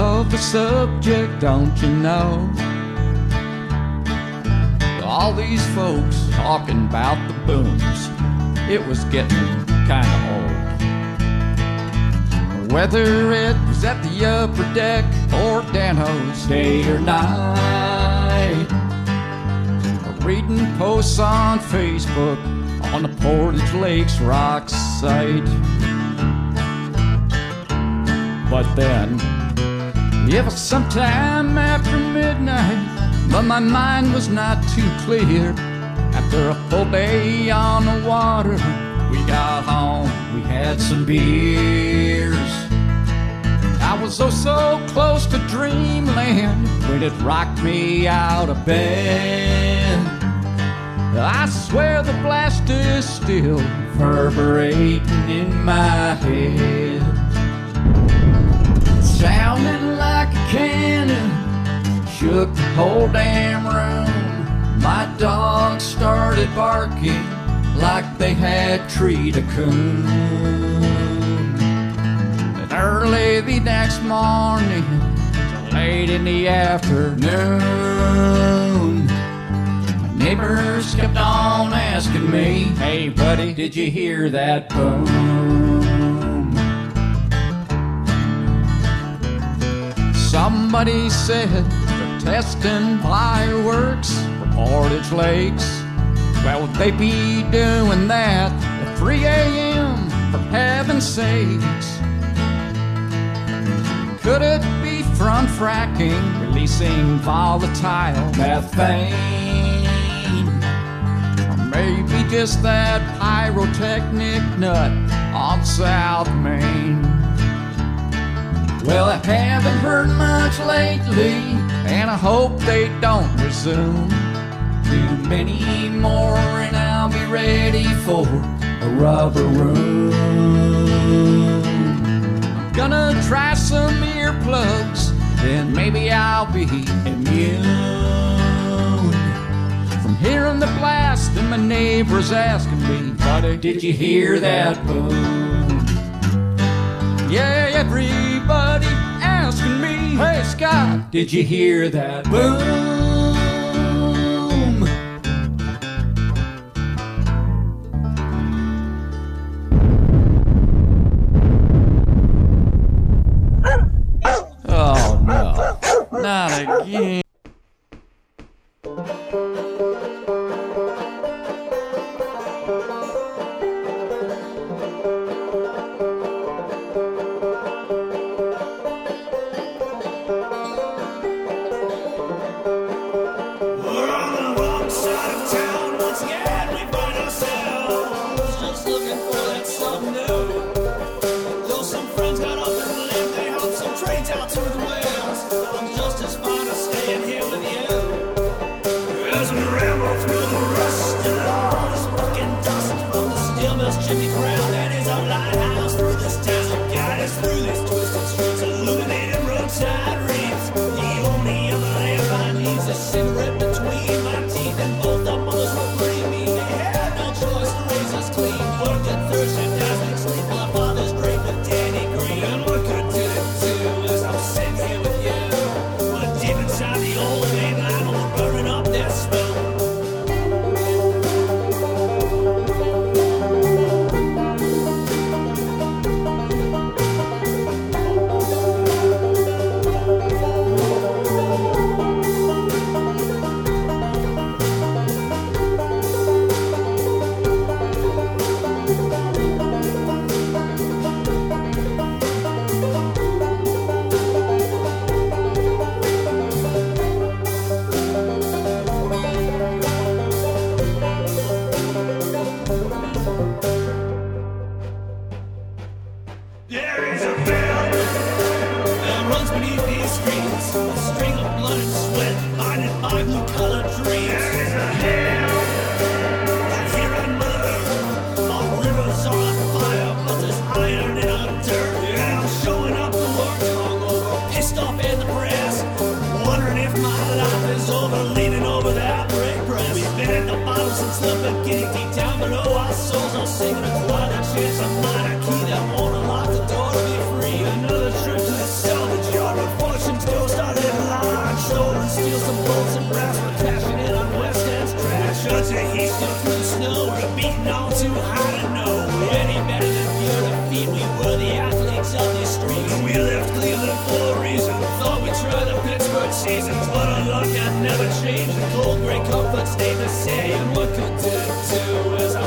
of the subject, don't you know? All these folks talking about the booms, it was getting kinda old. Whether it was at the upper deck or Dano's day or night, or reading posts on Facebook on the Portage Lakes rock site. But then, it was sometime after midnight, but my mind was not too clear. After a full day on the water, we got home, we had some beers. I was oh so close to dreamland when it rocked me out of bed. I swear the blast is still reverberating in my head. Shook the whole damn room. My dogs started barking like they had treed a coon. And early the next morning, late in the afternoon, my neighbors kept on asking me, Hey buddy, did you hear that boom? Somebody said testing fireworks for Portage Lakes. Well, would they be doing that at 3 a.m. for heaven's sakes? Could it be from fracking, releasing volatile methane? Or maybe just that pyrotechnic nut on South Main? Haven't heard much lately, and I hope they don't resume. Too many more, and I'll be ready for a rubber room. I'm gonna try some earplugs, then maybe I'll be immune from hearing the blast and my neighbors asking me, Buddy, did you hear that boom? Yeah, everybody Hey Scott, did you hear that boom? sick. The? Another trip to the salvage yard where fortune's steal some bolts and brass, cashing in on West End's trash. Through the snow, we too high to know. Any better than we were the athletes. We left Cleveland for a reason. Thought we'd try the Pittsburgh seasons, but our luck had never changed. The cold gray comforts stayed the same. What could do to us?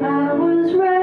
I was ready.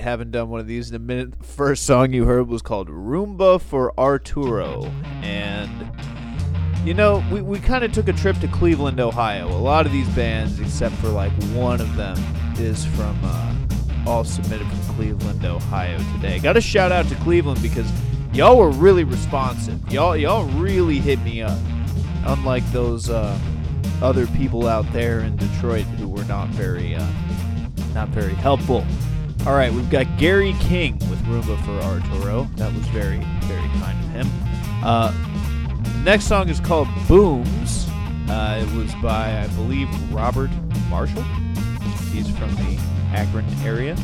Haven't done one of these in a minute. First song you heard was called Roomba for Arturo. And, you know, we, we kind of took a trip to Cleveland, Ohio. A lot of these bands, except for like one of them, is from, uh, all submitted from Cleveland, Ohio today. Got a shout out to Cleveland because y'all were really responsive. Y'all, y'all really hit me up. Unlike those, uh, other people out there in Detroit who were not very, uh, not very helpful. All right, we've got Gary King with Roomba for Arturo. That was very, very kind of him. Uh, next song is called Booms. Uh, it was by, I believe, Robert Marshall. He's from the Akron area.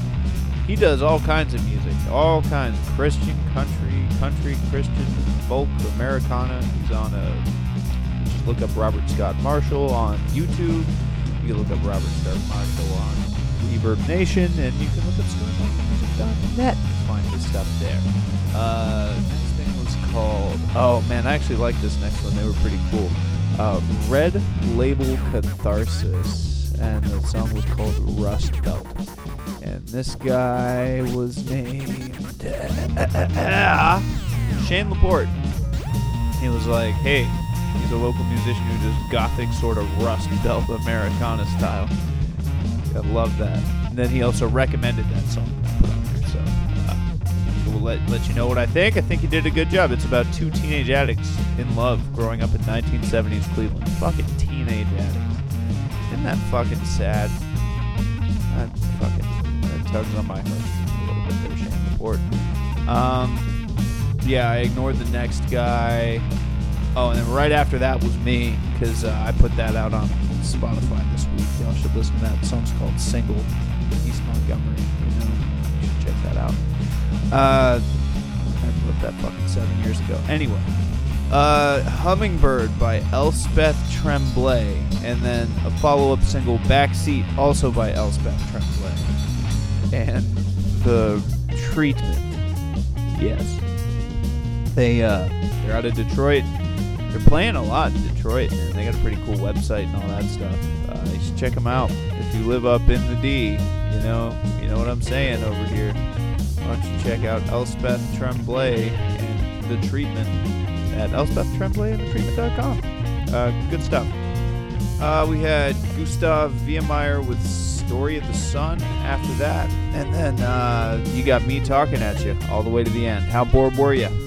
He does all kinds of music, all kinds Christian, country, country, Christian, folk, Americana. He's on a just look up Robert Scott Marshall on YouTube. You can look up Robert Scott Marshall on Reverb Nation, and you can look up ScottMusic.net to find his stuff there. Uh, next thing was called. Oh man, I actually like this next one. They were pretty cool. Uh, Red Label Catharsis, and the song was called Rust Belt. And this guy was named Shane Laporte. He was like, hey, he's a local musician who does gothic sort of rust belt Americana style. I love that. And then he also recommended that song. So uh, we'll let, let you know what I think. I think he did a good job. It's about two teenage addicts in love growing up in 1970s Cleveland. Fucking teenage addicts. Isn't that fucking sad? That fucking that tugs on my heart a little bit there, Shane Laporte. Um, yeah, I ignored the next guy. Oh, and then right after that was me because uh, I put that out on Spotify this. Y'all should listen to that. The song's called "Single." East Montgomery. You know, you should check that out. Uh, I wrote that fucking seven years ago. Anyway, uh, "Hummingbird" by Elspeth Tremblay, and then a follow-up single "Backseat" also by Elspeth Tremblay, and the treatment. Yes, they uh, they're out of Detroit. They're playing a lot in Detroit, and they got a pretty cool website and all that stuff. Uh, you should check them out if you live up in the D. You know, you know what I'm saying over here. Why don't you check out Elspeth Tremblay and the treatment at Elspeth Tremblay and the treatment.com. Uh, good stuff. Uh, we had Gustav Viehmeyer with Story of the Sun after that. And then uh, you got me talking at you all the way to the end. How bored were you?